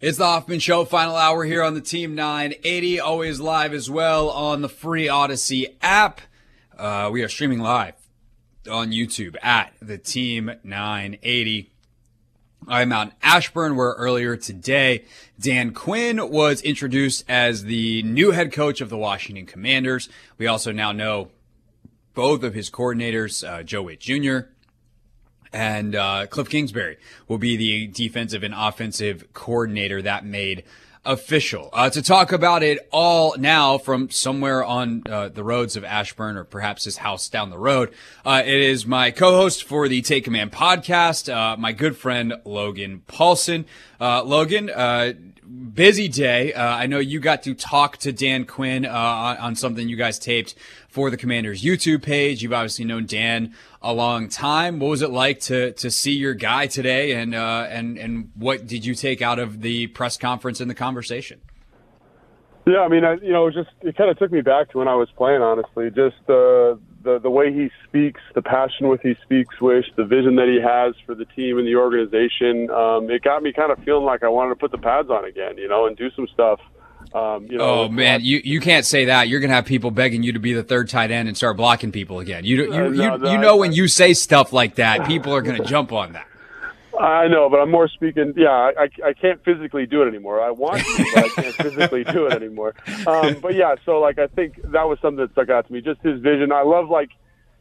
It's the Hoffman Show, final hour here on the Team 980, always live as well on the free Audacy app. Uh, we are streaming live on YouTube at the Team 980. I'm out in Ashburn, where earlier today, Dan Quinn was introduced as the new head coach of the Washington Commanders. We also now know both of his coordinators, uh, Joe Whitt Jr and uh, Cliff Kingsbury will be the defensive and offensive coordinator that made official. Uh, to talk about it all now from somewhere on uh, the roads of Ashburn or perhaps his house down the road, uh, it is my co-host for the Take Command podcast, uh, my good friend Logan Paulsen. Uh, Logan, uh, busy day. Uh, I know you got to talk to Dan Quinn uh, on, on something you guys taped for the Commanders YouTube page. You've obviously known Dan a long time. What was it like to to see your guy today, and uh, and and what did you take out of the press conference and the conversation? Yeah, I mean, I, you know, it just it kind of took me back to when I was playing. Honestly, just the the the way he speaks, the passion with he speaks, wish the vision that he has for the team and the organization. Um, it got me kind of feeling like I wanted to put the pads on again, you know, and do some stuff um, you know, oh man, you, you can't say that. You're gonna have people begging you to be the third tight end and start blocking people again. You you uh, no, you, no, you know when you say stuff like that, people are gonna jump on that. I know, but I'm more speaking. Yeah, I, I can't physically do it anymore. I want to, but I can't physically do it anymore. Um, but yeah, so like I think that was something that stuck out to me. Just his vision. I love like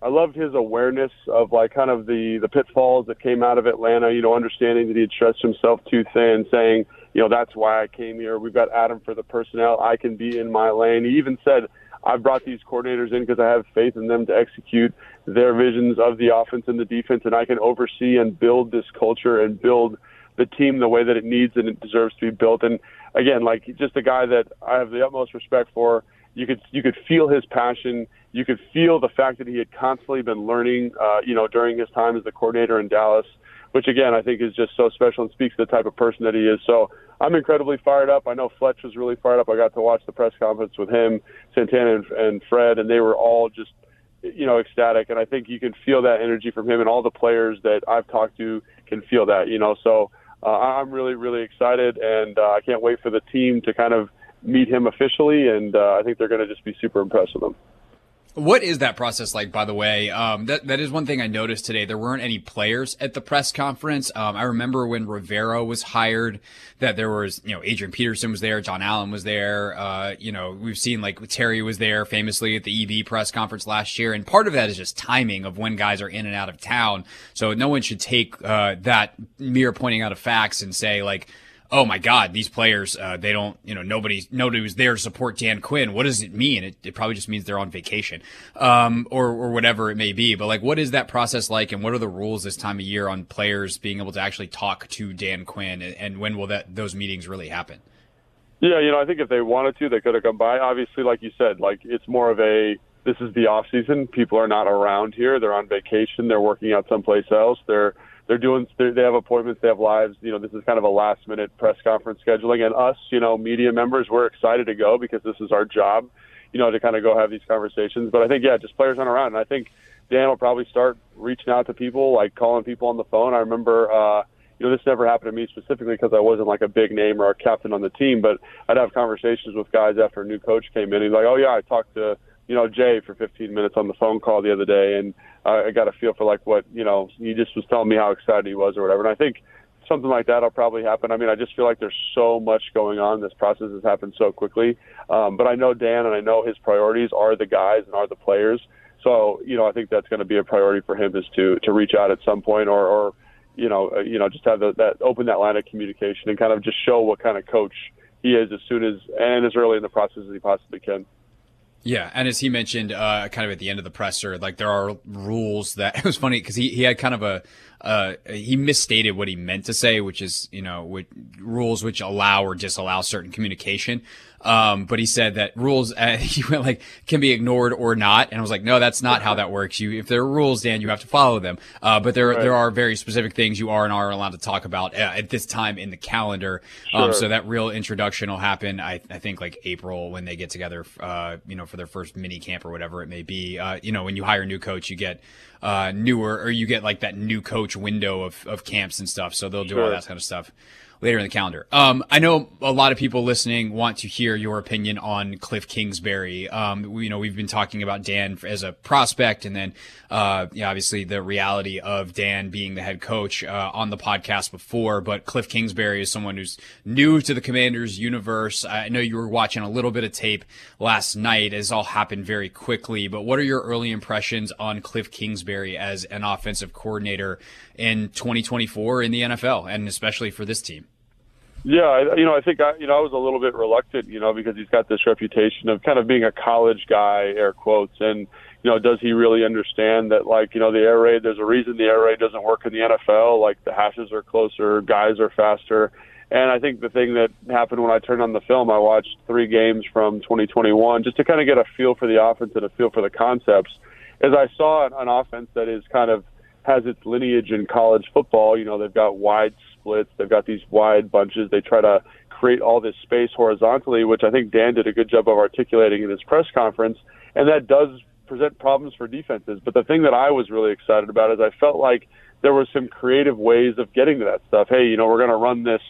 I loved his awareness of like kind of the the pitfalls that came out of Atlanta. You know, understanding that he had stretched himself too thin, saying you know, that's why I came here. We've got Adam for the personnel. I can be in my lane. He even said, I've brought these coordinators in because I have faith in them to execute their visions of the offense and the defense, and I can oversee and build this culture and build the team the way that it needs and it deserves to be built. And again, like just a guy that I have the utmost respect for. You could you could feel his passion. You could feel the fact that he had constantly been learning, uh, you know, during his time as the coordinator in Dallas which again I think is just so special and speaks to the type of person that he is. So I'm incredibly fired up. I know Fletch was really fired up. I got to watch the press conference with him, Santana, and, and Fred, and they were all just you know ecstatic. And I think you can feel that energy from him, and all the players that I've talked to can feel that. You know, so uh, I'm really really excited, and uh, I can't wait for the team to kind of meet him officially, and uh, I think they're going to just be super impressed with him. What is that process like, by the way? Um, that that is one thing I noticed today. There weren't any players at the press conference. Um, I remember when Rivera was hired, that there was, you know, Adrian Peterson was there, John Allen was there. Uh, you know, we've seen like Terry was there famously at the EB press conference last year, and part of that is just timing of when guys are in and out of town. So no one should take uh, that mere pointing out of facts and say like oh my God, these players, uh, they don't, you know, nobody, nobody was there to support Dan Quinn. What does it mean? It, it probably just means they're on vacation, um, or, or whatever it may be. But like, what is that process like? And what are the rules this time of year on players being able to actually talk to Dan Quinn? And, and when will that, those meetings really happen? Yeah, you know, I think if they wanted to, they could have come by. Obviously, like you said, like it's more of a, this is the off season. People are not around here. They're on vacation. They're working out someplace else. They're, they're doing they're, they have appointments they have lives you know this is kind of a last minute press conference scheduling. And us you know media members we're excited to go because this is our job you know to kind of go have these conversations. But i think yeah just players aren't around. And i think dan will probably start reaching out to people like calling people on the phone. I remember uh you know, this never happened to me specifically because I wasn't like a big name or a captain on the team, but I'd have conversations with guys after a new coach came in. He's like, "Oh yeah, I talked to you know Jay for 15 minutes on the phone call the other day, and uh, I got a feel for like what you know he just was telling me how excited he was or whatever. And I think something like that will probably happen. I mean, I just feel like there's so much going on. This process has happened so quickly. Um, but I know Dan and I know his priorities are the guys and are the players. So you know, I think that's going to be a priority for him is to to reach out at some point or or you know uh, you know just have the, that open that line of communication and kind of just show what kind of coach he is as soon as and as early in the process as he possibly can. Yeah, and as he mentioned, uh, kind of at the end of the presser, like there are rules that it was funny because he, he had kind of a uh, he misstated what he meant to say, which is you know which, rules which allow or disallow certain communication. Um, but he said that rules, uh, he went like, can be ignored or not. And I was like, no, that's not how that works. You, if there are rules, Dan, you have to follow them. Uh, but there, right. there are very specific things you are and are allowed to talk about uh, at this time in the calendar. Um, sure. Um, so that real introduction will happen, I, I think like April when they get together, uh, you know, for their first mini camp or whatever it may be. Uh, you know, when you hire a new coach, you get, uh, newer or you get like that new coach window of, of camps and stuff. So they'll do sure. all that kind of stuff later in the calendar. Um, I know a lot of people listening want to hear your opinion on Cliff Kingsbury. Um, we, you know, we've been talking about Dan as a prospect and then, uh, yeah, obviously the reality of Dan being the head coach, uh, on the podcast before, but Cliff Kingsbury is someone who's new to the Commanders universe. I know you were watching a little bit of tape last night as all happened very quickly, but what are your early impressions on Cliff Kingsbury as an offensive coordinator in 2024 in the NFL and especially for this team? Yeah, you know, I think I, you know, I was a little bit reluctant, you know, because he's got this reputation of kind of being a college guy, air quotes, and you know, does he really understand that, like, you know, the air raid? There's a reason the air raid doesn't work in the NFL. Like, the hashes are closer, guys are faster, and I think the thing that happened when I turned on the film, I watched three games from 2021 just to kind of get a feel for the offense and a feel for the concepts. As I saw an offense that is kind of has its lineage in college football. You know, they've got wide splits, they've got these wide bunches. They try to create all this space horizontally, which I think Dan did a good job of articulating in his press conference, and that does present problems for defenses. But the thing that I was really excited about is I felt like there were some creative ways of getting to that stuff. Hey, you know, we're going to run this,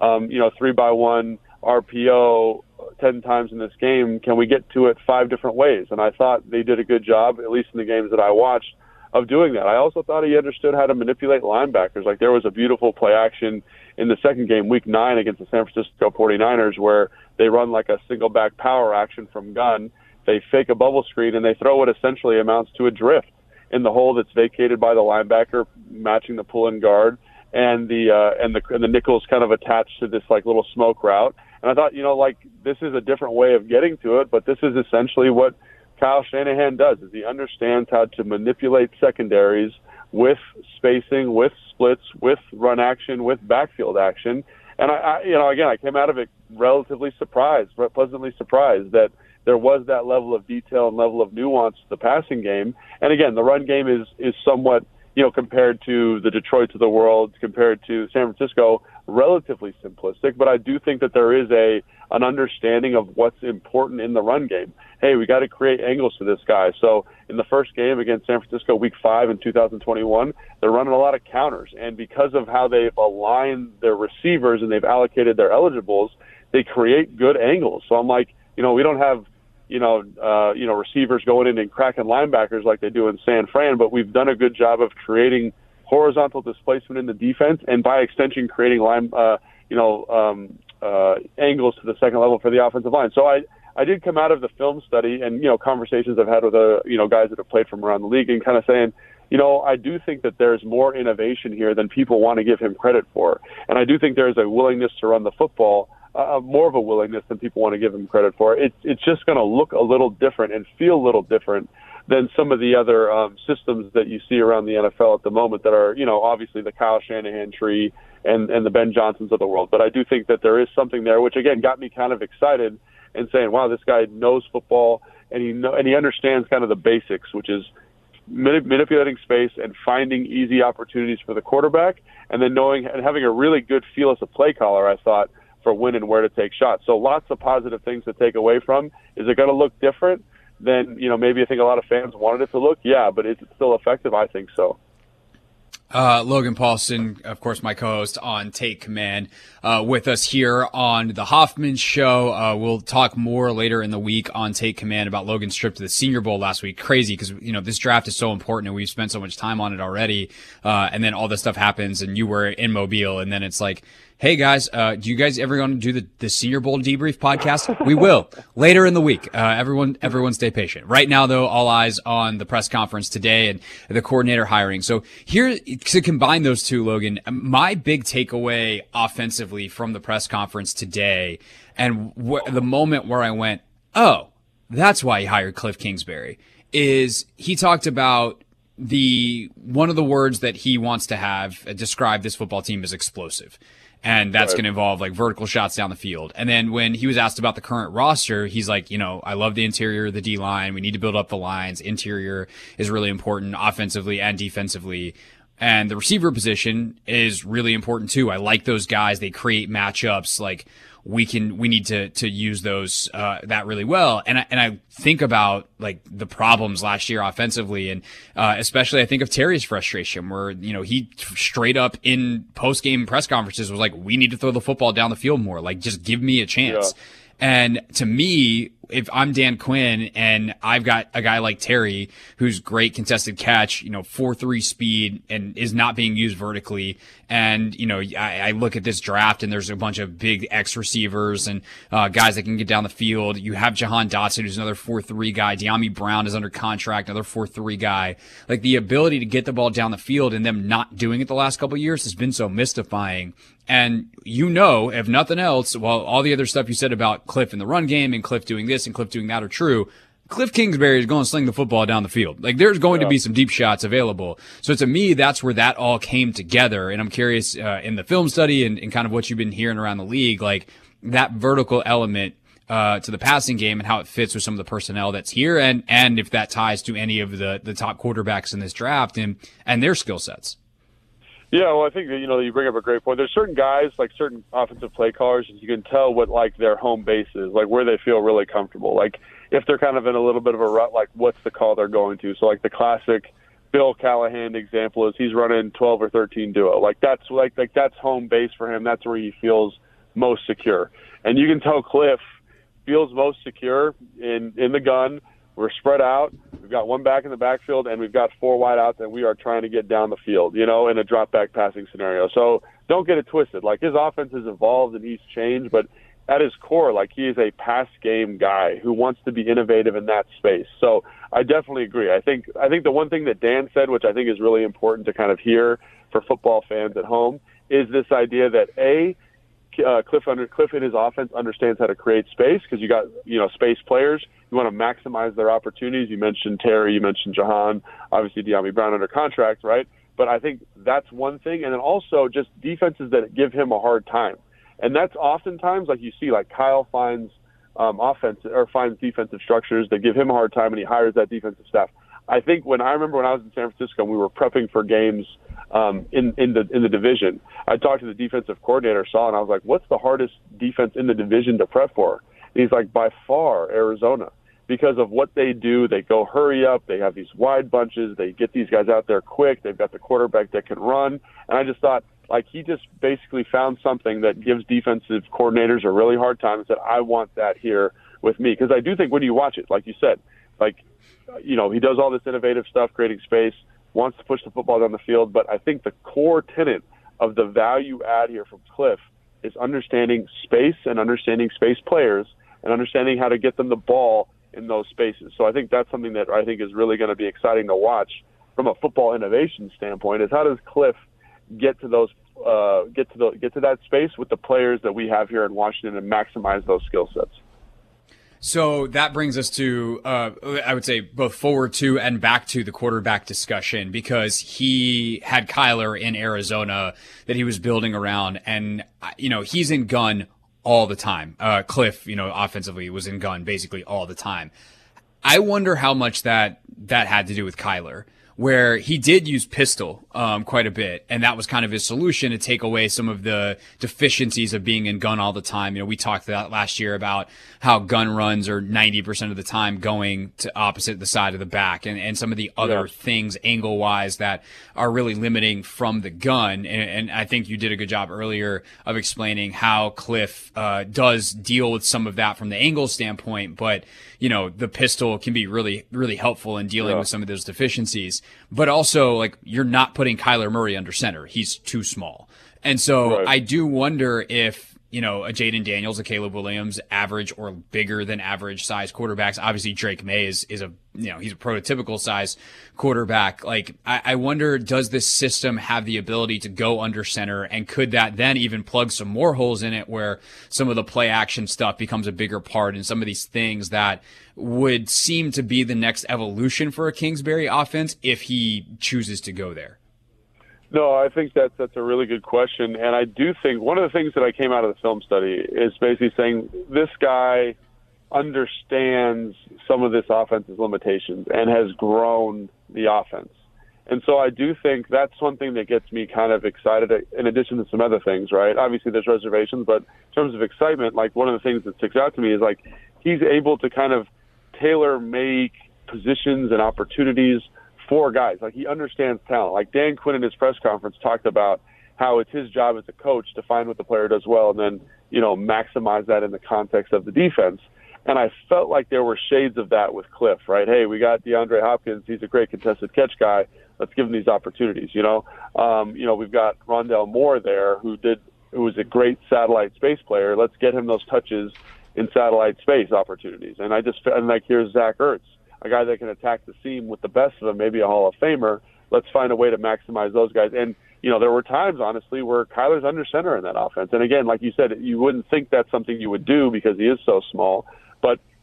um, you know, three by one RPO 10 times in this game. Can we get to it five different ways? And I thought they did a good job, at least in the games that I watched, of doing that. I also thought he understood how to manipulate linebackers. Like there was a beautiful play action in the second game, week nine, against the San Francisco 49ers, where they run like a single back power action from gun. They fake a bubble screen and they throw what essentially amounts to a drift in the hole that's vacated by the linebacker, matching the pull and guard, and the uh, and the and the nickels kind of attached to this like little smoke route. And I thought, you know, like this is a different way of getting to it, but this is essentially what Kyle Shanahan does is he understands how to manipulate secondaries with spacing, with splits, with run action, with backfield action. And I, I you know, again, I came out of it relatively surprised, pleasantly surprised that there was that level of detail and level of nuance to the passing game. And again, the run game is is somewhat you know, compared to the Detroits of the world, compared to San Francisco, relatively simplistic. But I do think that there is a an understanding of what's important in the run game. Hey, we got to create angles for this guy. So in the first game against San Francisco, Week Five in 2021, they're running a lot of counters, and because of how they've aligned their receivers and they've allocated their eligibles, they create good angles. So I'm like, you know, we don't have you know, uh, you know, receivers going in and cracking linebackers like they do in San Fran, but we've done a good job of creating horizontal displacement in the defense, and by extension, creating line, uh, you know, um, uh, angles to the second level for the offensive line. So I, I did come out of the film study and you know conversations I've had with uh, you know guys that have played from around the league and kind of saying, you know, I do think that there's more innovation here than people want to give him credit for, and I do think there's a willingness to run the football uh, more of a willingness than people want to give him credit for. It's it's just going to look a little different and feel a little different than some of the other um, systems that you see around the NFL at the moment that are, you know, obviously the Kyle Shanahan tree and and the Ben Johnsons of the world. But I do think that there is something there, which again got me kind of excited and saying, wow, this guy knows football and he know, and he understands kind of the basics, which is manipulating space and finding easy opportunities for the quarterback, and then knowing and having a really good feel as a play caller. I thought for when and where to take shots. So lots of positive things to take away from. Is it going to look different than you know maybe I think a lot of fans wanted it to look? Yeah, but is it still effective? I think so. Uh, Logan Paulsen, of course, my co-host on Take Command, uh, with us here on the Hoffman Show. Uh, we'll talk more later in the week on Take Command about Logan's trip to the Senior Bowl last week. Crazy because you know this draft is so important and we've spent so much time on it already. Uh, and then all this stuff happens, and you were in Mobile, and then it's like Hey guys, uh, do you guys ever want to do the, the Senior Bowl debrief podcast? We will later in the week. Uh, everyone, everyone stay patient. Right now though, all eyes on the press conference today and the coordinator hiring. So here to combine those two, Logan, my big takeaway offensively from the press conference today and wh- the moment where I went, Oh, that's why he hired Cliff Kingsbury is he talked about the one of the words that he wants to have uh, describe this football team as explosive and that's right. going to involve like vertical shots down the field. And then when he was asked about the current roster, he's like, you know, I love the interior, the D line. We need to build up the lines. Interior is really important offensively and defensively. And the receiver position is really important too. I like those guys. They create matchups. Like we can we need to to use those uh, that really well. And I, and I think about like the problems last year offensively, and uh, especially I think of Terry's frustration, where you know he straight up in post game press conferences was like, "We need to throw the football down the field more. Like just give me a chance." Yeah. And to me, if I'm Dan Quinn and I've got a guy like Terry who's great contested catch, you know, four three speed and is not being used vertically, and you know, I, I look at this draft and there's a bunch of big X receivers and uh, guys that can get down the field. You have Jahan Dotson, who's another four three guy. Dyami Brown is under contract, another four three guy. Like the ability to get the ball down the field and them not doing it the last couple years has been so mystifying. And you know, if nothing else, while all the other stuff you said about Cliff in the run game and Cliff doing this and Cliff doing that are true, Cliff Kingsbury is going to sling the football down the field. Like there's going yeah. to be some deep shots available. So to me, that's where that all came together. And I'm curious uh, in the film study and, and kind of what you've been hearing around the league, like that vertical element uh, to the passing game and how it fits with some of the personnel that's here, and and if that ties to any of the the top quarterbacks in this draft and and their skill sets. Yeah, well, I think that, you know you bring up a great point. There's certain guys, like certain offensive play callers, and you can tell what like their home base is, like where they feel really comfortable. Like if they're kind of in a little bit of a rut, like what's the call they're going to. So like the classic Bill Callahan example is he's running 12 or 13 duo. Like that's like like that's home base for him. That's where he feels most secure. And you can tell Cliff feels most secure in in the gun we're spread out. We've got one back in the backfield, and we've got four wide out that we are trying to get down the field, you know, in a drop back passing scenario. So don't get it twisted. Like his offense has evolved and he's changed, but at his core, like he is a pass game guy who wants to be innovative in that space. So I definitely agree. I think I think the one thing that Dan said, which I think is really important to kind of hear for football fans at home, is this idea that a uh, Cliff under Cliff in his offense understands how to create space because you got you know space players. You want to maximize their opportunities. You mentioned Terry, you mentioned Jahan, obviously Dyami Brown under contract, right? But I think that's one thing, and then also just defenses that give him a hard time, and that's oftentimes like you see like Kyle finds um, offense or finds defensive structures that give him a hard time, and he hires that defensive staff. I think when I remember when I was in San Francisco, and we were prepping for games um, in in the in the division. I talked to the defensive coordinator, saw, and I was like, "What's the hardest defense in the division to prep for?" And he's like, "By far, Arizona." Because of what they do, they go hurry up. They have these wide bunches. They get these guys out there quick. They've got the quarterback that can run. And I just thought, like, he just basically found something that gives defensive coordinators a really hard time and said, I want that here with me. Because I do think when you watch it, like you said, like, you know, he does all this innovative stuff, creating space wants to push the football down the field. But I think the core tenet of the value add here from Cliff is understanding space and understanding space players and understanding how to get them the ball in those spaces. So I think that's something that I think is really going to be exciting to watch from a football innovation standpoint. Is how does Cliff get to those uh, get to the get to that space with the players that we have here in Washington and maximize those skill sets. So that brings us to, uh, I would say both forward to and back to the quarterback discussion because he had Kyler in Arizona that he was building around and, you know, he's in gun all the time. Uh, Cliff, you know, offensively was in gun basically all the time. I wonder how much that, that had to do with Kyler where he did use pistol um, quite a bit, and that was kind of his solution to take away some of the deficiencies of being in gun all the time. You know, we talked that last year about how gun runs are 90% of the time going to opposite the side of the back, and, and some of the other yeah. things angle wise that are really limiting from the gun. And, and, I think you did a good job earlier of explaining how Cliff uh, does deal with some of that from the angle standpoint, but you know, the pistol can be really, really helpful in dealing yeah. with some of those deficiencies. But also, like, you're not putting Kyler Murray under center. He's too small. And so right. I do wonder if you know, a Jayden Daniels, a Caleb Williams, average or bigger than average size quarterbacks. Obviously, Drake Maye is, is a, you know, he's a prototypical size quarterback. Like, I, I wonder, does this system have the ability to go under center? And could that then even plug some more holes in it where some of the play action stuff becomes a bigger part and some of these things that would seem to be the next evolution for a Kingsbury offense if he chooses to go there? No, I think that's that's a really good question, and I do think one of the things that I came out of the film study is basically saying this guy understands some of this offense's limitations and has grown the offense. And so I do think that's one thing that gets me kind of excited, in addition to some other things, right? Obviously, there's reservations, but in terms of excitement, like one of the things that sticks out to me is like he's able to kind of tailor make positions and opportunities for guys. Like he understands talent. Like Dan Quinn in his press conference talked about how it's his job as a coach to find what the player does well and then, you know, maximize that in the context of the defense. And I felt like there were shades of that with Cliff, right? Hey, we got DeAndre Hopkins. He's a great contested catch guy let's give him these opportunities. You know, um, you know, we've got Rondale Moore there who did who was a great satellite space player. Let's get him those touches in satellite space opportunities. And I just and like here's Zach Ertz, a guy that can attack the seam with the best of them, maybe a Hall of Famer. Let's find a way to maximize those guys. And you know, there were times, honestly, where Kyler's under center in that offense. And again, like you said, you wouldn't think that's something you would do because he is so small,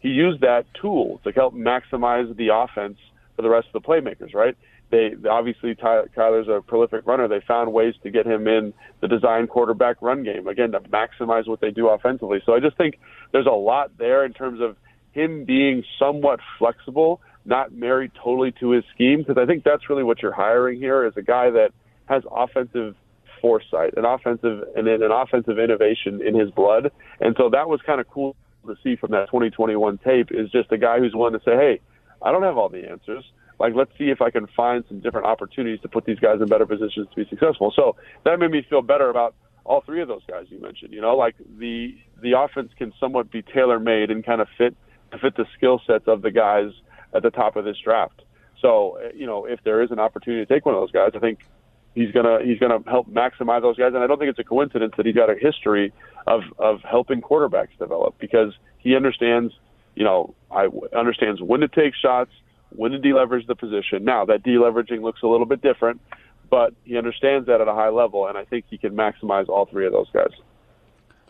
he used that tool to help maximize the offense for the rest of the playmakers, right? they obviously Kyler's a prolific runner. They found ways to get him in the design quarterback run game again to maximize what they do offensively. So I just think there's a lot there in terms of him being somewhat flexible, not married totally to his scheme, because I think that's really what you're hiring here is a guy that has offensive foresight, an offensive and an offensive innovation in his blood. And so that was kind of cool to see from that 2021 tape is just a guy who's willing to say, hey, I don't have all the answers like let's see if I can find some different opportunities to put these guys in better positions to be successful. So that made me feel better about all three of those guys you mentioned. You know, like the the offense can somewhat be tailor made and kind of fit to fit the skill sets of the guys at the top of this draft. So you know, if there is an opportunity to take one of those guys, I think he's gonna he's gonna help maximize those guys. And I don't think it's a coincidence that he's got a history of of helping quarterbacks develop because he understands, you know, I understands when to take shots when to deleverage the position. Now, that deleveraging looks a little bit different, but he understands that at a high level, and I think he can maximize all three of those guys.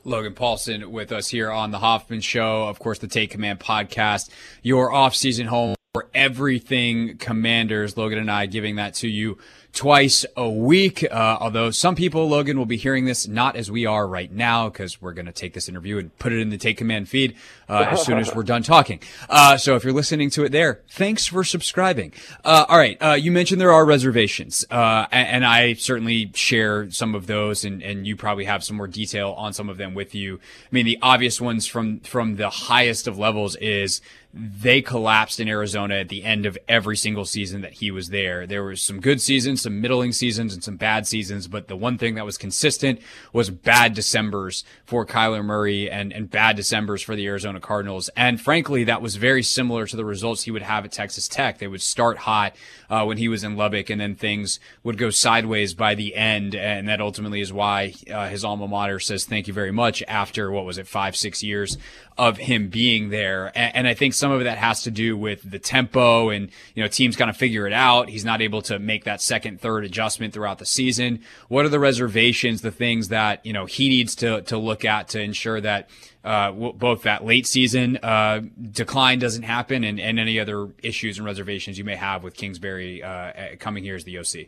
Logan Paulsen with us here on the Hoffman Show, of course, the Take Command podcast, your off-season home for everything Commanders. Logan and I giving that to you twice a week. Uh, although some people, Logan, will be hearing this not as we are right now because we're going to take this interview and put it in the Take Command feed uh, as soon as we're done talking. Uh, so if you're listening to it there, thanks for subscribing. Uh, all right, uh, you mentioned there are reservations, uh, and, and, I certainly share some of those, and, and you probably have some more detail on some of them with you. I mean, the obvious ones from from the highest of levels is they collapsed in Arizona at the end of every single season that he was there. There was some good seasons, some middling seasons, and some bad seasons, but the one thing that was consistent was bad Decembers for Kyler Murray and, and bad Decembers for the Arizona Cardinals. And frankly, that was very similar to the results he would have at Texas Tech. They would start hot uh, when he was in Lubbock, and then things would go sideways by the end. And that ultimately is why uh, his alma mater says thank you very much after, what was it, five, six years of him being there. And, and, I think some of that has to do with the tempo and, you know, teams kind of figure it out. He's not able to make that second, third adjustment throughout the season. What are the reservations, the things that, you know, he needs to, to look at to ensure that, uh, both that late season uh, decline doesn't happen and, and any other issues and reservations you may have with Kingsbury uh, coming here as the OC?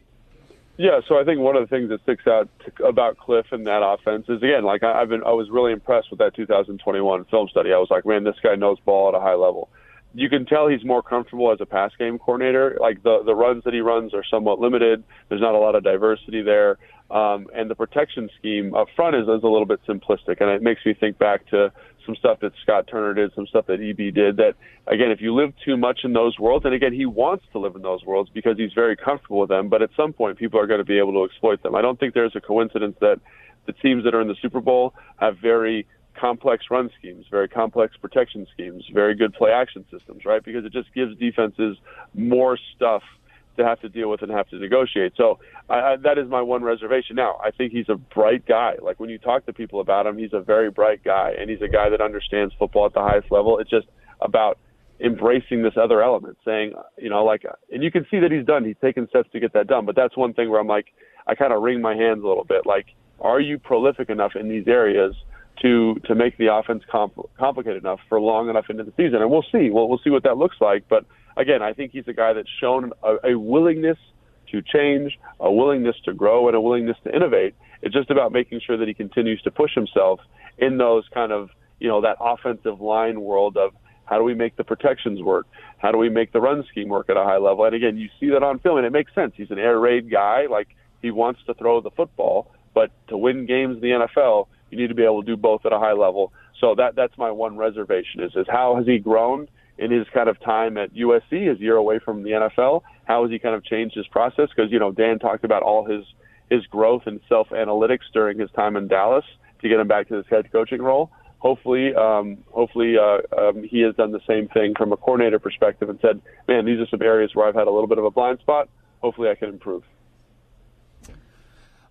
Yeah, so I think one of the things that sticks out to, about Cliff and that offense is again, like I, I've been, I was really impressed with that 2021 film study. I was like, man, this guy knows ball at a high level. You can tell he's more comfortable as a pass game coordinator. Like the the runs that he runs are somewhat limited. There's not a lot of diversity there, um, and the protection scheme up front is, is a little bit simplistic. And it makes me think back to some stuff that Scott Turner did, some stuff that EB did. That again, if you live too much in those worlds, and again, he wants to live in those worlds because he's very comfortable with them. But at some point, people are going to be able to exploit them. I don't think there's a coincidence that the teams that are in the Super Bowl have very complex run schemes, very complex protection schemes, very good play action systems, right? Because it just gives defenses more stuff to have to deal with and have to negotiate. So I, I, that is my one reservation. Now, I think he's a bright guy. Like when you talk to people about him, he's a very bright guy, and he's a guy that understands football at the highest level. It's just about embracing this other element, saying, you know, like, and you can see that he's done. He's taken steps to get that done. But that's one thing where I'm like, I kind of wring my hands a little bit. Like, are you prolific enough in these areas? to to make the offense comp- complicated enough for long enough into the season, and we'll see. We'll we'll see what that looks like. But again, I think he's a guy that's shown a, a willingness to change, a willingness to grow, and a willingness to innovate. It's just about making sure that he continues to push himself in those kind of, you know, that offensive line world of How do we make the protections work? How do we make the run scheme work at a high level? And again, you see that on film, and it makes sense. He's an air raid guy. Like he wants to throw the football, but to win games in the NFL, you need to be able to do both at a high level. So that that's my one reservation is is how has he grown in his kind of time at USC, his year away from the NFL? How has he kind of changed his process? Because you know Dan talked about all his his growth and self analytics during his time in Dallas to get him back to his head coaching role. Hopefully, um, hopefully uh, um, he has done the same thing from a coordinator perspective and said, "Man, these are some areas where I've had a little bit of a blind spot. Hopefully, I can improve."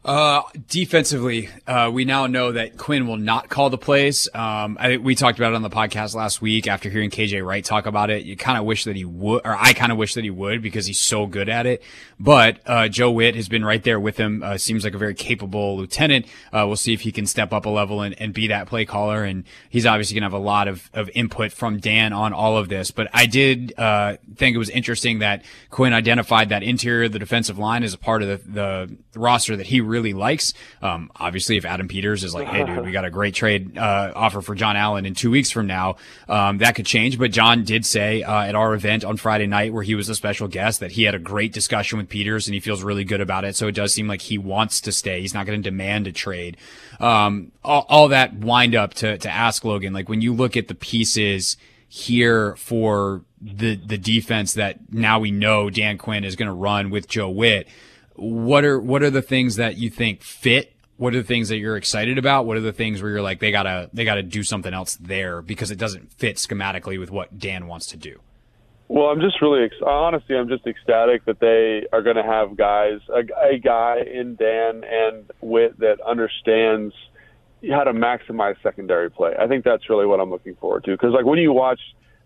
Uh, defensively, uh, we now know that Quinn will not call the plays. Um, I, we talked about it on the podcast last week after hearing KJ Wright talk about it. You kind of wish that he would, or I kind of wish that he would because he's so good at it. But, uh, Joe Whitt has been right there with him. Uh, seems like a very capable lieutenant. Uh, we'll see if he can step up a level and, and be that play caller. And he's obviously going to have a lot of, of input from Dan on all of this. But I did, uh, think it was interesting that Quinn identified that interior the defensive line as a part of the, the roster that he really really likes. Um, obviously, if Adam Peters is like, hey, dude, we got a great trade uh, offer for John Allen in two weeks from now, um, that could change. But John did say uh, at our event on Friday night, where he was a special guest, that he had a great discussion with Peters and he feels really good about it. So it does seem like he wants to stay. He's not going to demand a trade. Um, all, all that wind up to to ask Logan, like when you look at the pieces here for the the defense that now we know Dan Quinn is going to run with Joe Whitt what are what are the things that you think fit? What are the things that you're excited about? What are the things where you're like they gotta they gotta do something else there because it doesn't fit schematically with what Dan wants to do? Well, I'm just really honestly, I'm just ecstatic that they are going to have guys, a, a guy in Dan and Whitt that understands how to maximize secondary play. I think that's really what I'm looking forward to because like when you watch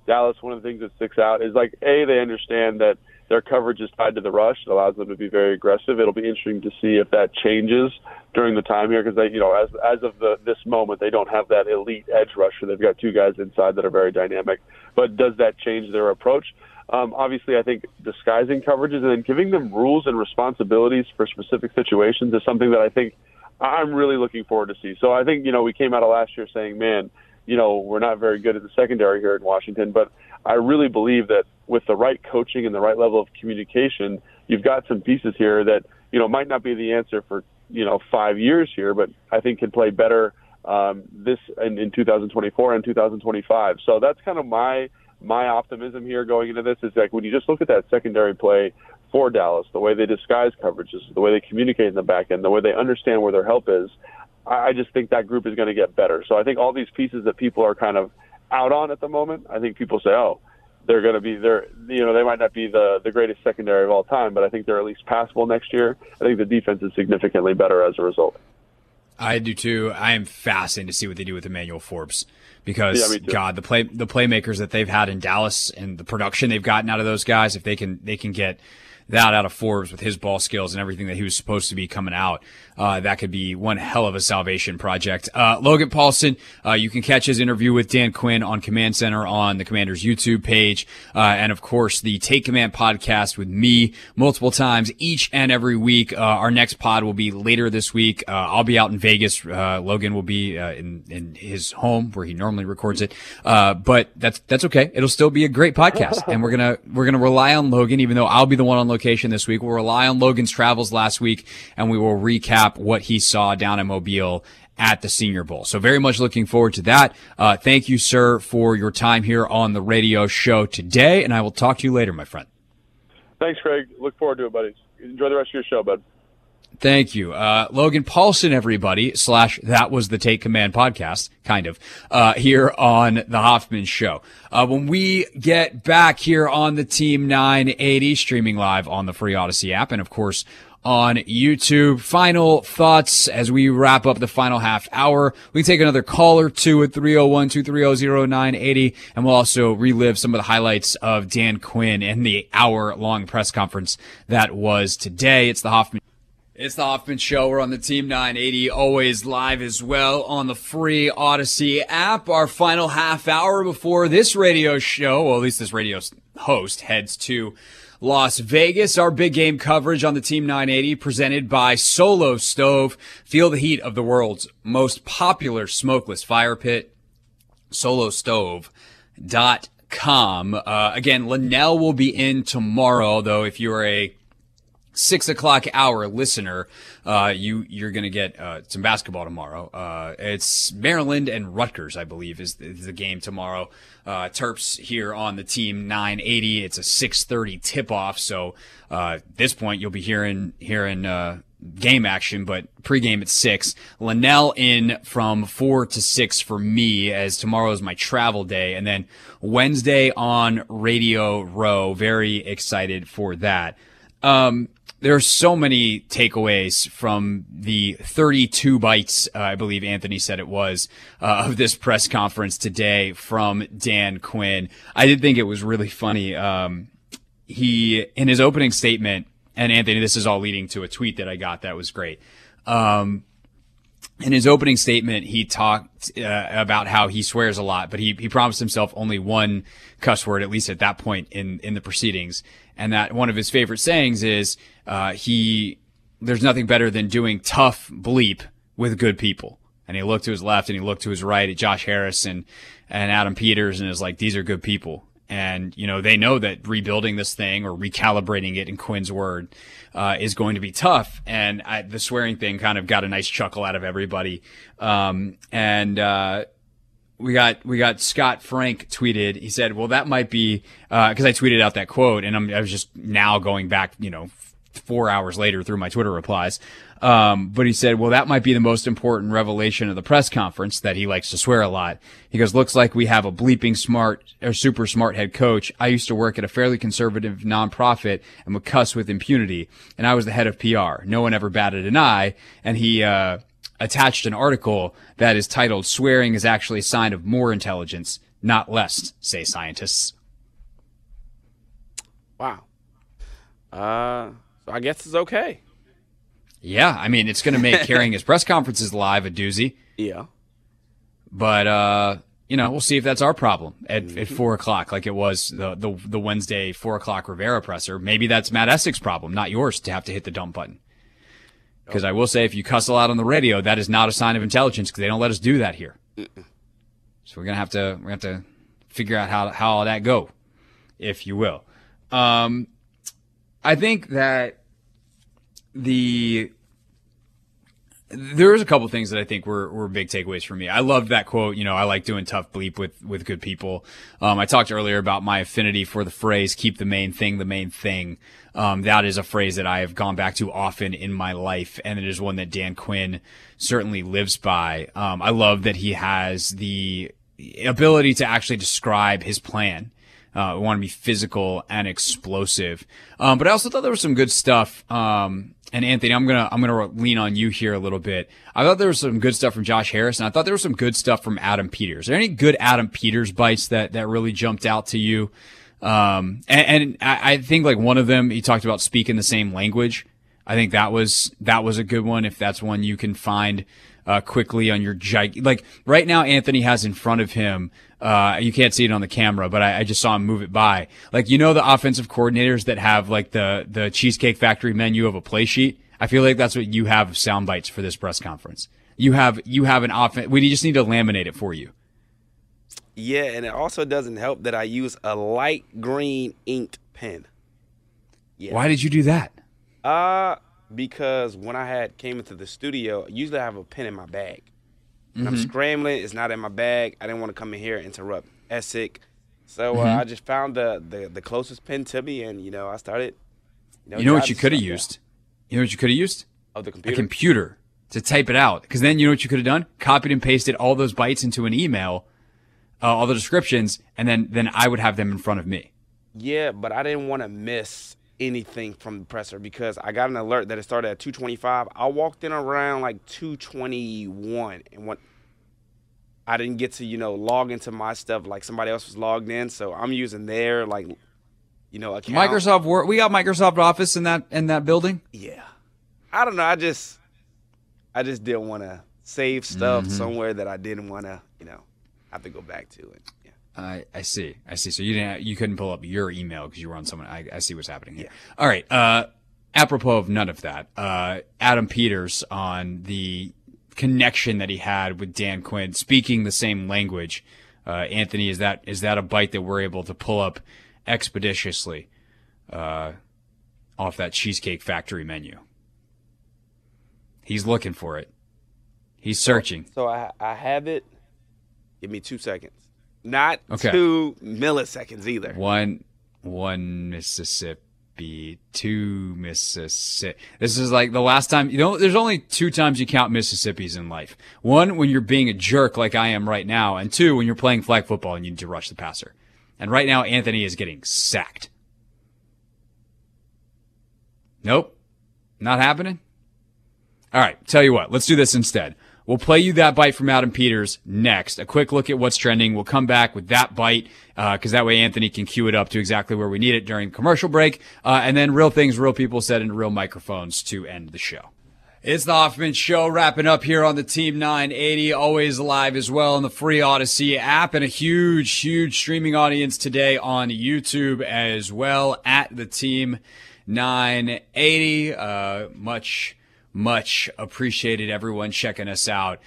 Dallas, one of the things that sticks out is like a they understand that their coverage is tied to the rush. It allows them to be very aggressive. It'll be interesting to see if that changes during the time here because you know, as as of the this moment, they don't have that elite edge rusher. They've got two guys inside that are very dynamic. But does that change their approach? Um, obviously, I think disguising coverages and then giving them rules and responsibilities for specific situations is something that I think I'm really looking forward to see. So I think you know we came out of last year saying, man, you know, we're not very good at the secondary here in Washington, but I really believe that with the right coaching and the right level of communication, you've got some pieces here that you know might not be the answer for you know five years here, but I think can play better um, this in, in 2024 and 2025. So that's kind of my my optimism here going into this is like when you just look at that secondary play for Dallas, the way they disguise coverages, the way they communicate in the back end, the way they understand where their help is, I, I just think that group is going to get better. So I think all these pieces that people are kind of out on at the moment, I think people say, oh, they're going to be there. You know, they might not be the the greatest secondary of all time, but I think they're at least passable next year. I think the defense is significantly better as a result. I do too. I am fascinated to see what they do with Emmanuel Forbes because yeah, God, the play the playmakers that they've had in Dallas and the production they've gotten out of those guys, if they can they can get that out of Forbes with his ball skills and everything that he was supposed to be coming out. Uh, that could be one hell of a salvation project. Uh, Logan Paulsen, uh, you can catch his interview with Dan Quinn on Command Center on the Commander's YouTube page. Uh, and of course, the Take Command podcast with me multiple times each and every week. Uh, our next pod will be later this week. Uh, I'll be out in Vegas. Logan will be in, in his home where he normally records it. but that's, that's okay. It'll still be a great podcast. and we're going to, we're going to rely on Logan, even though I'll be the one on this week. We'll rely on Logan's travels last week and we will recap recap what he saw down in Mobile at the Senior Bowl. So very much looking forward to that. Uh, thank you, sir, for your time here on the radio show today, and I will talk to you later, my friend. Thanks, Craig. Look forward to it, buddy. Enjoy the rest of your show, bud. Thank you. Uh, Logan Paulsen, everybody, slash that was the Take Command podcast, kind of, uh, here on the Hoffman Show. Uh, when we get back here on the Team 980, streaming live on the free Audacy app, and of course, on YouTube. Final thoughts as we wrap up the final half hour. We can take another call or two at 301-230-0980 and we'll also relive some of the highlights of Dan Quinn and the hour long press conference that was today. It's the Hoffman it's the Hoffman Show. We're on the Team 980, always live as well on the free Audacy app. Our final half hour before this radio show, well, at least this radio host heads to Las Vegas. Our big game coverage on the Team 980 presented by Solo Stove. Feel the heat of the world's most popular smokeless fire pit. Solostove.com. com. Uh, again, Linnell will be in tomorrow, though. If you're a six o'clock hour listener, uh, you you're gonna get uh, some basketball tomorrow. Uh, it's Maryland and Rutgers, I believe, is the, is the game tomorrow. Uh, Terps here on the team 980. It's a 6:30 tip off, so uh, at this point you'll be hearing hearing uh, game action, but pregame at six. Linnell in from four to six for me as tomorrow is my travel day. And then Wednesday on Radio Row. Very excited for that. Um, there are so many takeaways from the 32 bites, uh, I believe Anthony said it was, uh, of this press conference today from Dan Quinn. I did think it was really funny. Um, he, in his opening statement, and Anthony, this is all leading to a tweet that I got that was great. Um, in his opening statement, he talked uh, about how he swears a lot, but he, he promised himself only one cuss word, at least at that point in, in the proceedings. And that one of his favorite sayings is, uh, he, there's nothing better than doing tough bleep with good people. And he looked to his left and he looked to his right at Josh Harris and, and Adam Peters and is like, these are good people. And, you know, they know that rebuilding this thing or recalibrating it in Quinn's word, uh, is going to be tough. And I, the swearing thing kind of got a nice chuckle out of everybody. Um, and, uh, we got we got Scott Frank tweeted. He said, "Well, that might be because uh, I tweeted out that quote, and I'm, I was just now going back, you know, four hours later through my Twitter replies. Um, but he said, well, that might be the most important revelation of the press conference that he likes to swear a lot. He goes, looks like we have a bleeping smart or super smart head coach. I used to work at a fairly conservative nonprofit and would cuss with impunity. And I was the head of PR. No one ever batted an eye. And he, uh, attached an article that is titled swearing is actually a sign of more intelligence, not less, say scientists. Wow. Uh, I guess it's okay. Yeah, I mean, it's going to make carrying his press conferences live a doozy. Yeah. But uh, you know, we'll see if that's our problem at, mm-hmm. at four o'clock, like it was the, the the Wednesday four o'clock Rivera presser. Maybe that's Matt Essex's problem, not yours, to have to hit the dump button. Because I will say, if you cuss a lot on the radio, that is not a sign of intelligence because they don't let us do that here. Mm-mm. So we're gonna have to we're have to figure out how how all that go, if you will. Um, I think that the there's a couple things that I think were, were big takeaways for me. I loved that quote. You know, I like doing tough bleep with, with good people. Um, I talked earlier about my affinity for the phrase, keep the main thing the main thing. Um, that is a phrase that I have gone back to often in my life. And it is one that Dan Quinn certainly lives by. Um, I love that he has the ability to actually describe his plan. Uh, want to be physical and explosive. Um, but I also thought there was some good stuff. Um, and Anthony, I'm gonna I'm gonna lean on you here a little bit. I thought there was some good stuff from Josh Harris, and I thought there was some good stuff from Adam Peters. Are there any good Adam Peters bites that that really jumped out to you? Um, and, and I, I think like one of them, he talked about speaking the same language. I think that was that was a good one. If that's one you can find uh, quickly on your gig, like right now, Anthony has in front of him uh, you can't see it on the camera, but I, I, just saw him move it by. Like, you know, the offensive coordinators that have like the, the Cheesecake Factory menu of a play sheet. I feel like that's what you have sound bites for this press conference. You have, you have an offense. We just need to laminate it for you. Yeah. And it also doesn't help that I use a light green inked pen. Yeah. Why did you do that? Uh, because when I had came into the studio, usually I have a pen in my bag. Mm-hmm. I'm scrambling. It's not in my bag. I didn't want to come in here and interrupt Essig. So uh, mm-hmm. I just found the, the, the closest pen to me, and you know I started. You know, you know what you could have used? You know what you could have used? Oh, the computer. A computer to type it out. Because then you know what you could have done? Copied and pasted all those bytes into an email, uh, all the descriptions, and then then I would have them in front of me. Yeah, but I didn't want to miss anything from the presser because I got an alert that it started at 225. I walked in around like 221 and what I didn't get to, you know, log into my stuff like somebody else was logged in, so I'm using their like you know, account. Microsoft Word. We got Microsoft Office in that in that building. Yeah. I don't know, I just I just didn't want to save stuff mm-hmm. somewhere that I didn't want to, you know, have to go back to it. I, I see. I see. So you didn't, you couldn't pull up your email because you were on someone. I, I see what's happening here. Yeah. All right. Uh, apropos of none of that, uh, Adam Peters on the connection that he had with Dan Quinn, speaking the same language. Uh, Anthony, is that is that a bite that we're able to pull up expeditiously uh, off that Cheesecake Factory menu? He's looking for it. He's searching. So I I have it. Give me two seconds. Not Okay. two milliseconds either. One, one Mississippi, two Mississippi. This is like the last time. You know, there's only two times you count Mississippi's in life. One when you're being a jerk like I am right now, and two when you're playing flag football and you need to rush the passer. And right now, Anthony is getting sacked. Nope, not happening. All right, tell you what, let's do this instead. We'll play you that bite from Adam Peters next. A quick look at what's trending. We'll come back with that bite because that way Anthony can cue it up to exactly where we need it during commercial break, uh, and then real things, real people said into real microphones to end the show. It's the Hoffman Show wrapping up here on the Team 980, always live as well on the free Audacy app and a huge, huge streaming audience today on YouTube as well at the Team 980. Uh, much, much appreciated everyone checking us out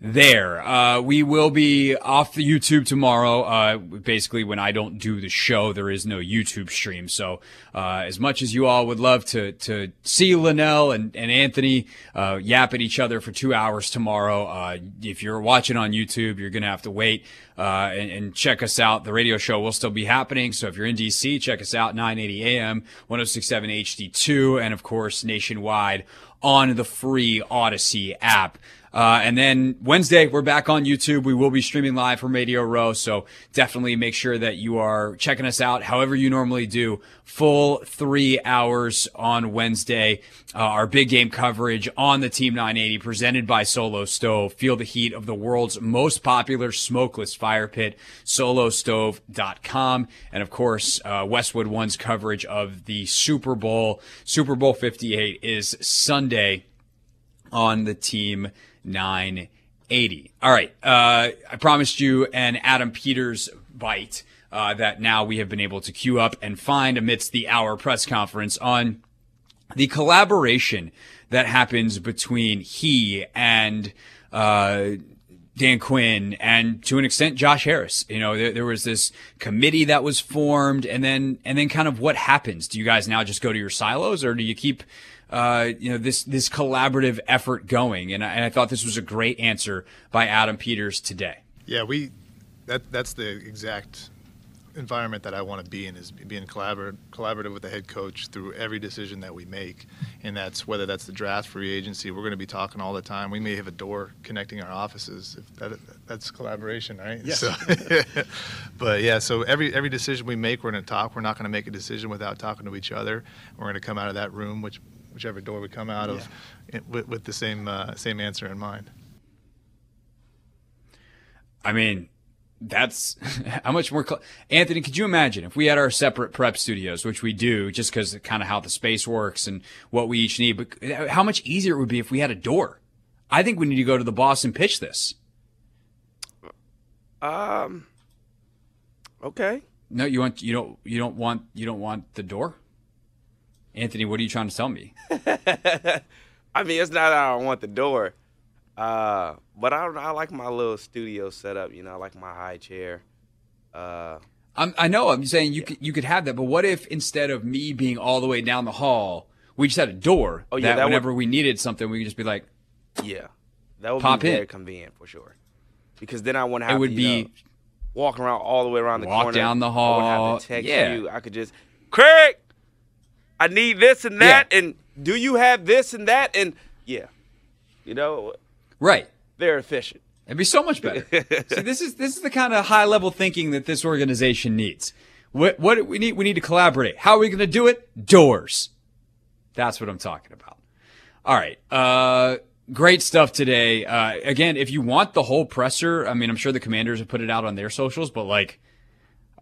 there. Uh, we will be off the YouTube tomorrow. Uh, basically, when I don't do the show, there is no YouTube stream. So, uh, as much as you all would love to to see Linnell and, and Anthony uh, yap at each other for two hours tomorrow, uh, if you're watching on YouTube, you're gonna have to wait uh, and, and check us out. The radio show will still be happening. So if you're in DC, check us out 980 AM, 1067 HD2, and of course nationwide on the free Audacy app. Uh, and then Wednesday, we're back on YouTube. We will be streaming live from Radio Row. So definitely make sure that you are checking us out however you normally do. Full three hours on Wednesday. Uh, our big game coverage on the Team 980 presented by Solo Stove. Feel the heat of the world's most popular smokeless fire pit, solostove.com. And of course, uh, Westwood One's coverage of the Super Bowl. Super Bowl 58 is Sunday on the Team 980. All right. Uh, I promised you an Adam Peters bite uh, that now we have been able to queue up and find amidst the hour press conference on the collaboration that happens between he and uh, Dan Quinn and to an extent Josh Harris. You know, there, there was this committee that was formed, and then and then kind of what happens? Do you guys now just go to your silos, or do you keep uh, you know this this collaborative effort going? And I, and I thought this was a great answer by Adam Peters today. Yeah, we that that's the exact environment that I want to be in is being collaborative collaborative with the head coach through every decision that we make, and that's whether that's the draft, free agency. We're going to be talking all the time. We may have a door connecting our offices. If that, that's collaboration, right? Yes. So, but yeah, so every every decision we make, we're going to talk. We're not going to make a decision without talking to each other. We're going to come out of that room, which whichever door we come out of, it, with, with the same uh, same answer in mind. I mean, that's how much more. Cl- Anthony, could you imagine if we had our separate prep studios, which we do, just because kind of how the space works and what we each need, but how much easier it would be if we had a door? I think we need to go to the boss and pitch this. Um. Okay. No, you want you don't you don't want you don't want the door. Anthony, what are you trying to tell me? I mean, it's not that I don't want the door, uh, but I, I like my little studio setup. You know, I like my high chair. Uh, I'm, I know. I'm saying you could you could have that, but what if instead of me being all the way down the hall, we just had a door Oh, yeah, that, that would- whenever we needed something, we could just be like, yeah, that would Pop be very in. convenient for sure. Because then I wouldn't have it would to, be know, walk around all the way around the corner. Walk corner. down the I wouldn't hall. have to text Yeah. you. I could just, Craig, I need this and that, and do you have this and that? And yeah, you know, right. they're efficient. It'd be so much better. See, this is this is the kind of high level thinking that this organization needs. What what do we need? We need to collaborate. How are we going to do it? Doors. That's what I'm talking about. All right. Uh, great stuff today. Uh, again, if you want the whole presser, I mean, I'm sure the commanders have put it out on their socials, but like,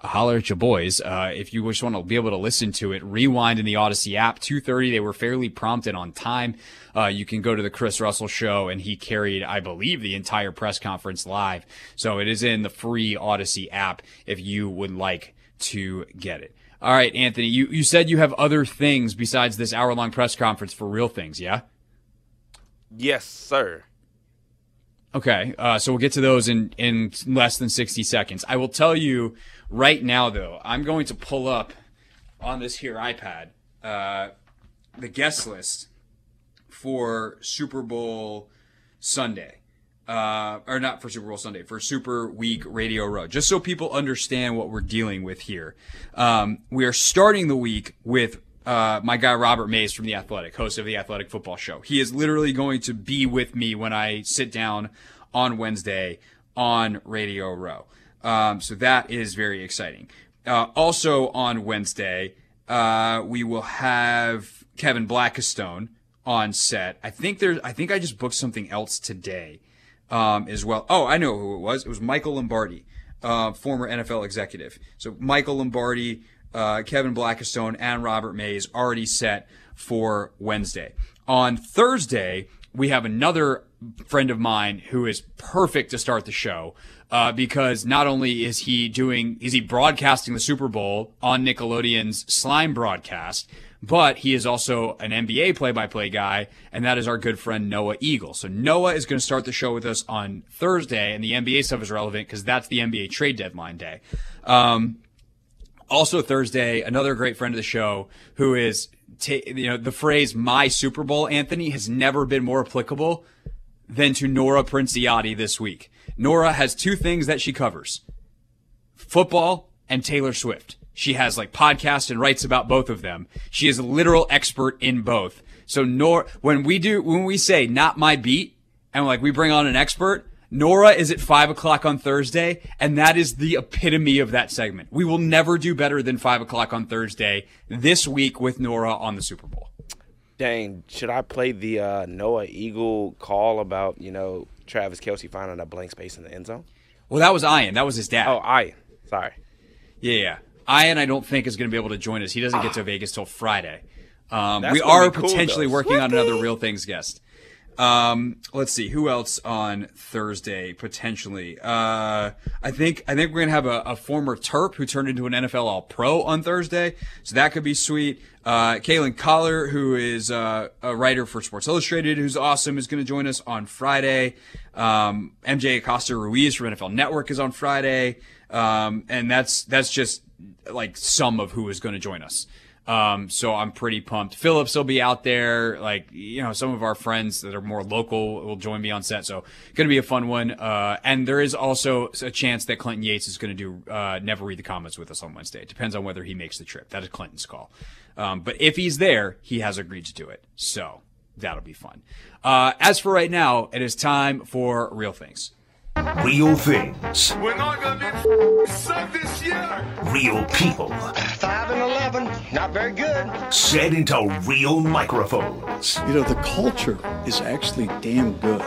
holler at your boys. Uh, if you just want to be able to listen to it, rewind in the Audacy app. 2.30, they were fairly prompt and on time. Uh, you can go to the Chris Russell show and he carried, I believe, the entire press conference live. So it is in the free Audacy app if you would like to get it. All right, Anthony, you, you said you have other things besides this hour long press conference for real things, yeah? Yes, sir. Okay, uh, so we'll get to those in in less than sixty seconds. I will tell you right now, though, I'm going to pull up on this here iPad uh, the guest list for Super Bowl Sunday. Uh, or not for Super Bowl Sunday, for Super Week Radio Row, just so people understand what we're dealing with here. Um, we are starting the week with uh, my guy Robert Mays from The Athletic, host of The Athletic Football Show. He is literally going to be with me when I sit down on Wednesday on Radio Row. Um, so that is very exciting. Uh, also on Wednesday, uh, we will have Kevin Blackistone on set. I think there's, I think I just booked something else today, um, as well. Oh, I know who it was. It was Michael Lombardi, uh, former NFL executive. So Michael Lombardi, uh, Kevin Blackistone, and Robert Mays already set for Wednesday. On Thursday, we have another friend of mine who is perfect to start the show. Uh, because not only is he doing, is he broadcasting the Super Bowl on Nickelodeon's Slime broadcast, but he is also an NBA play-by-play guy, and that is our good friend Noah Eagle. So Noah is going to start the show with us on Thursday, and the NBA stuff is relevant because that's the NBA trade deadline day. Um, also Thursday, another great friend of the show who is, you know, the phrase "my Super Bowl," Anthony has never been more applicable than to Nora Princiotti this week. Nora has two things that she covers: football and Taylor Swift. She has like podcasts and writes about both of them. She is a literal expert in both. So Nora, when we do, when we say not my beat and like we bring on an expert, Nora is at five o'clock on Thursday, and that is the epitome of that segment. We will never do better than five o'clock on Thursday this week with Nora on the Super Bowl. Dang, should I play the uh, Noah Eagle call about, you know, Travis Kelce finding a blank space in the end zone? Well, that was Ian. That was his dad. Oh, Ian. Sorry. Yeah, yeah. Ian, I don't think is going to be able to join us. He doesn't get to Vegas till Friday. Um, That's we gonna are cool, potentially though. working on another Real Things guest. Um, let's see who else on Thursday potentially. Uh, I think I think we're gonna have a, a former Terp who turned into an NFL All Pro on Thursday, so that could be sweet. Uh, Kalyn Kahler, who is uh, a writer for Sports Illustrated, who's awesome, is going to join us on Friday. Um, MJ Acosta Ruiz from NFL Network is on Friday, um, and that's that's just like some of who is going to join us. Um, so I'm pretty pumped. Phillips will be out there. Like, you know, some of our friends that are more local will join me on set. So going to be a fun one. Uh, and there is also a chance that Clinton Yates is going to do, uh, never read the comments with us on Wednesday. It depends on whether he makes the trip. That is Clinton's call. Um, but if he's there, he has agreed to do it. So that'll be fun. Uh, as for right now, it is time for real things. Real things. We're not gonna be sucked this year. Real people. 5 and 11, not very good. Said into real microphones. You know, the culture is actually damn good.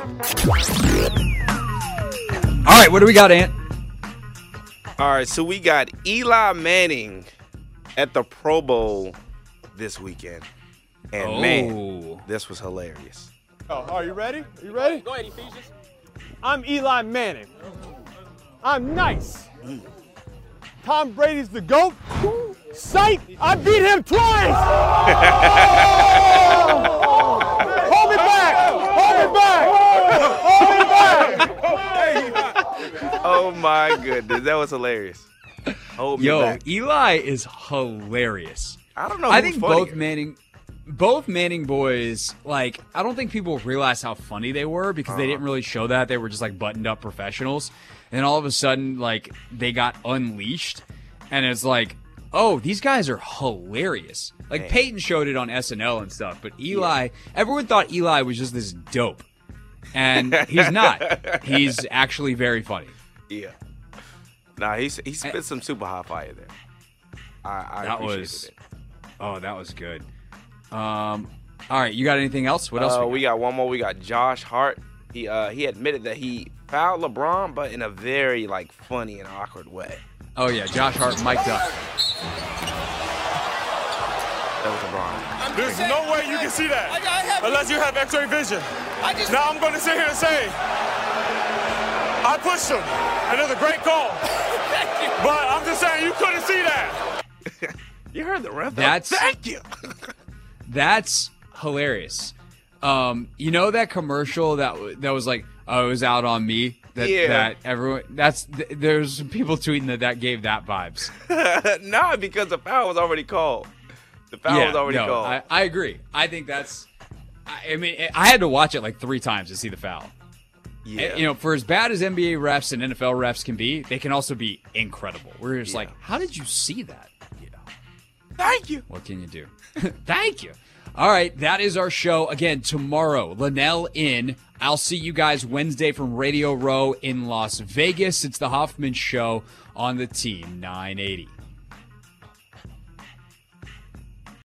All right. What do we got, Ant? All right, so we got Eli Manning at the Pro Bowl this weekend. And man, Oh. this was hilarious. Oh, are you ready? Are you ready? Go ahead, Ephesians. I'm Eli Manning. I'm nice. Tom Brady's the GOAT. Sight! I beat him twice! Hold me back! Hold me back! Hold me back! Oh my goodness, that was hilarious. Hold me Yo, back. Eli is hilarious. I don't know. I think funnier. both Manning, both Manning boys, like I don't think people realize how funny they were because they Uh-huh. didn't really show that. They were just like buttoned up professionals, and all of a sudden, like they got unleashed, and it's like, oh, these guys are hilarious. Like Man. Peyton showed it on SNL and stuff, but Eli, everyone thought Eli was just this dope, and he's not. he's actually very funny. Yeah. Nah, he he spit some super hot fire there. I, I That was- it. Oh, that was good. Um, all right, you got anything else? What else? Uh, we we got one more. We got Josh Hart. He uh he admitted that he fouled LeBron, but in a very like funny and awkward way. Oh yeah, Josh Hart mic'd up. That was LeBron. There's no way you can see that unless you have x-ray vision. Now I'm going to sit here and say, I pushed him, and it's a great call. But I'm just saying, you couldn't see that. You heard the ref. That's- thank you. That's hilarious. Um, you know that commercial that that was like, uh, it was out on me. That, Yeah. that everyone that's th- there's some people tweeting that that gave that vibes. Not because the foul was already called. The foul was already no, called. I, I agree. I think that's. I, I mean, I had to watch it like three times to see the foul. yeah. You know, for as bad as NBA refs and NFL refs can be, they can also be incredible. We're just Yeah. like, how did you see that? Thank you. What can you do? Thank you. All right, that is our show. Again, tomorrow, Linnell in. I'll see you guys Wednesday from Radio Row in Las Vegas. It's the Hoffman Show on the Team 980.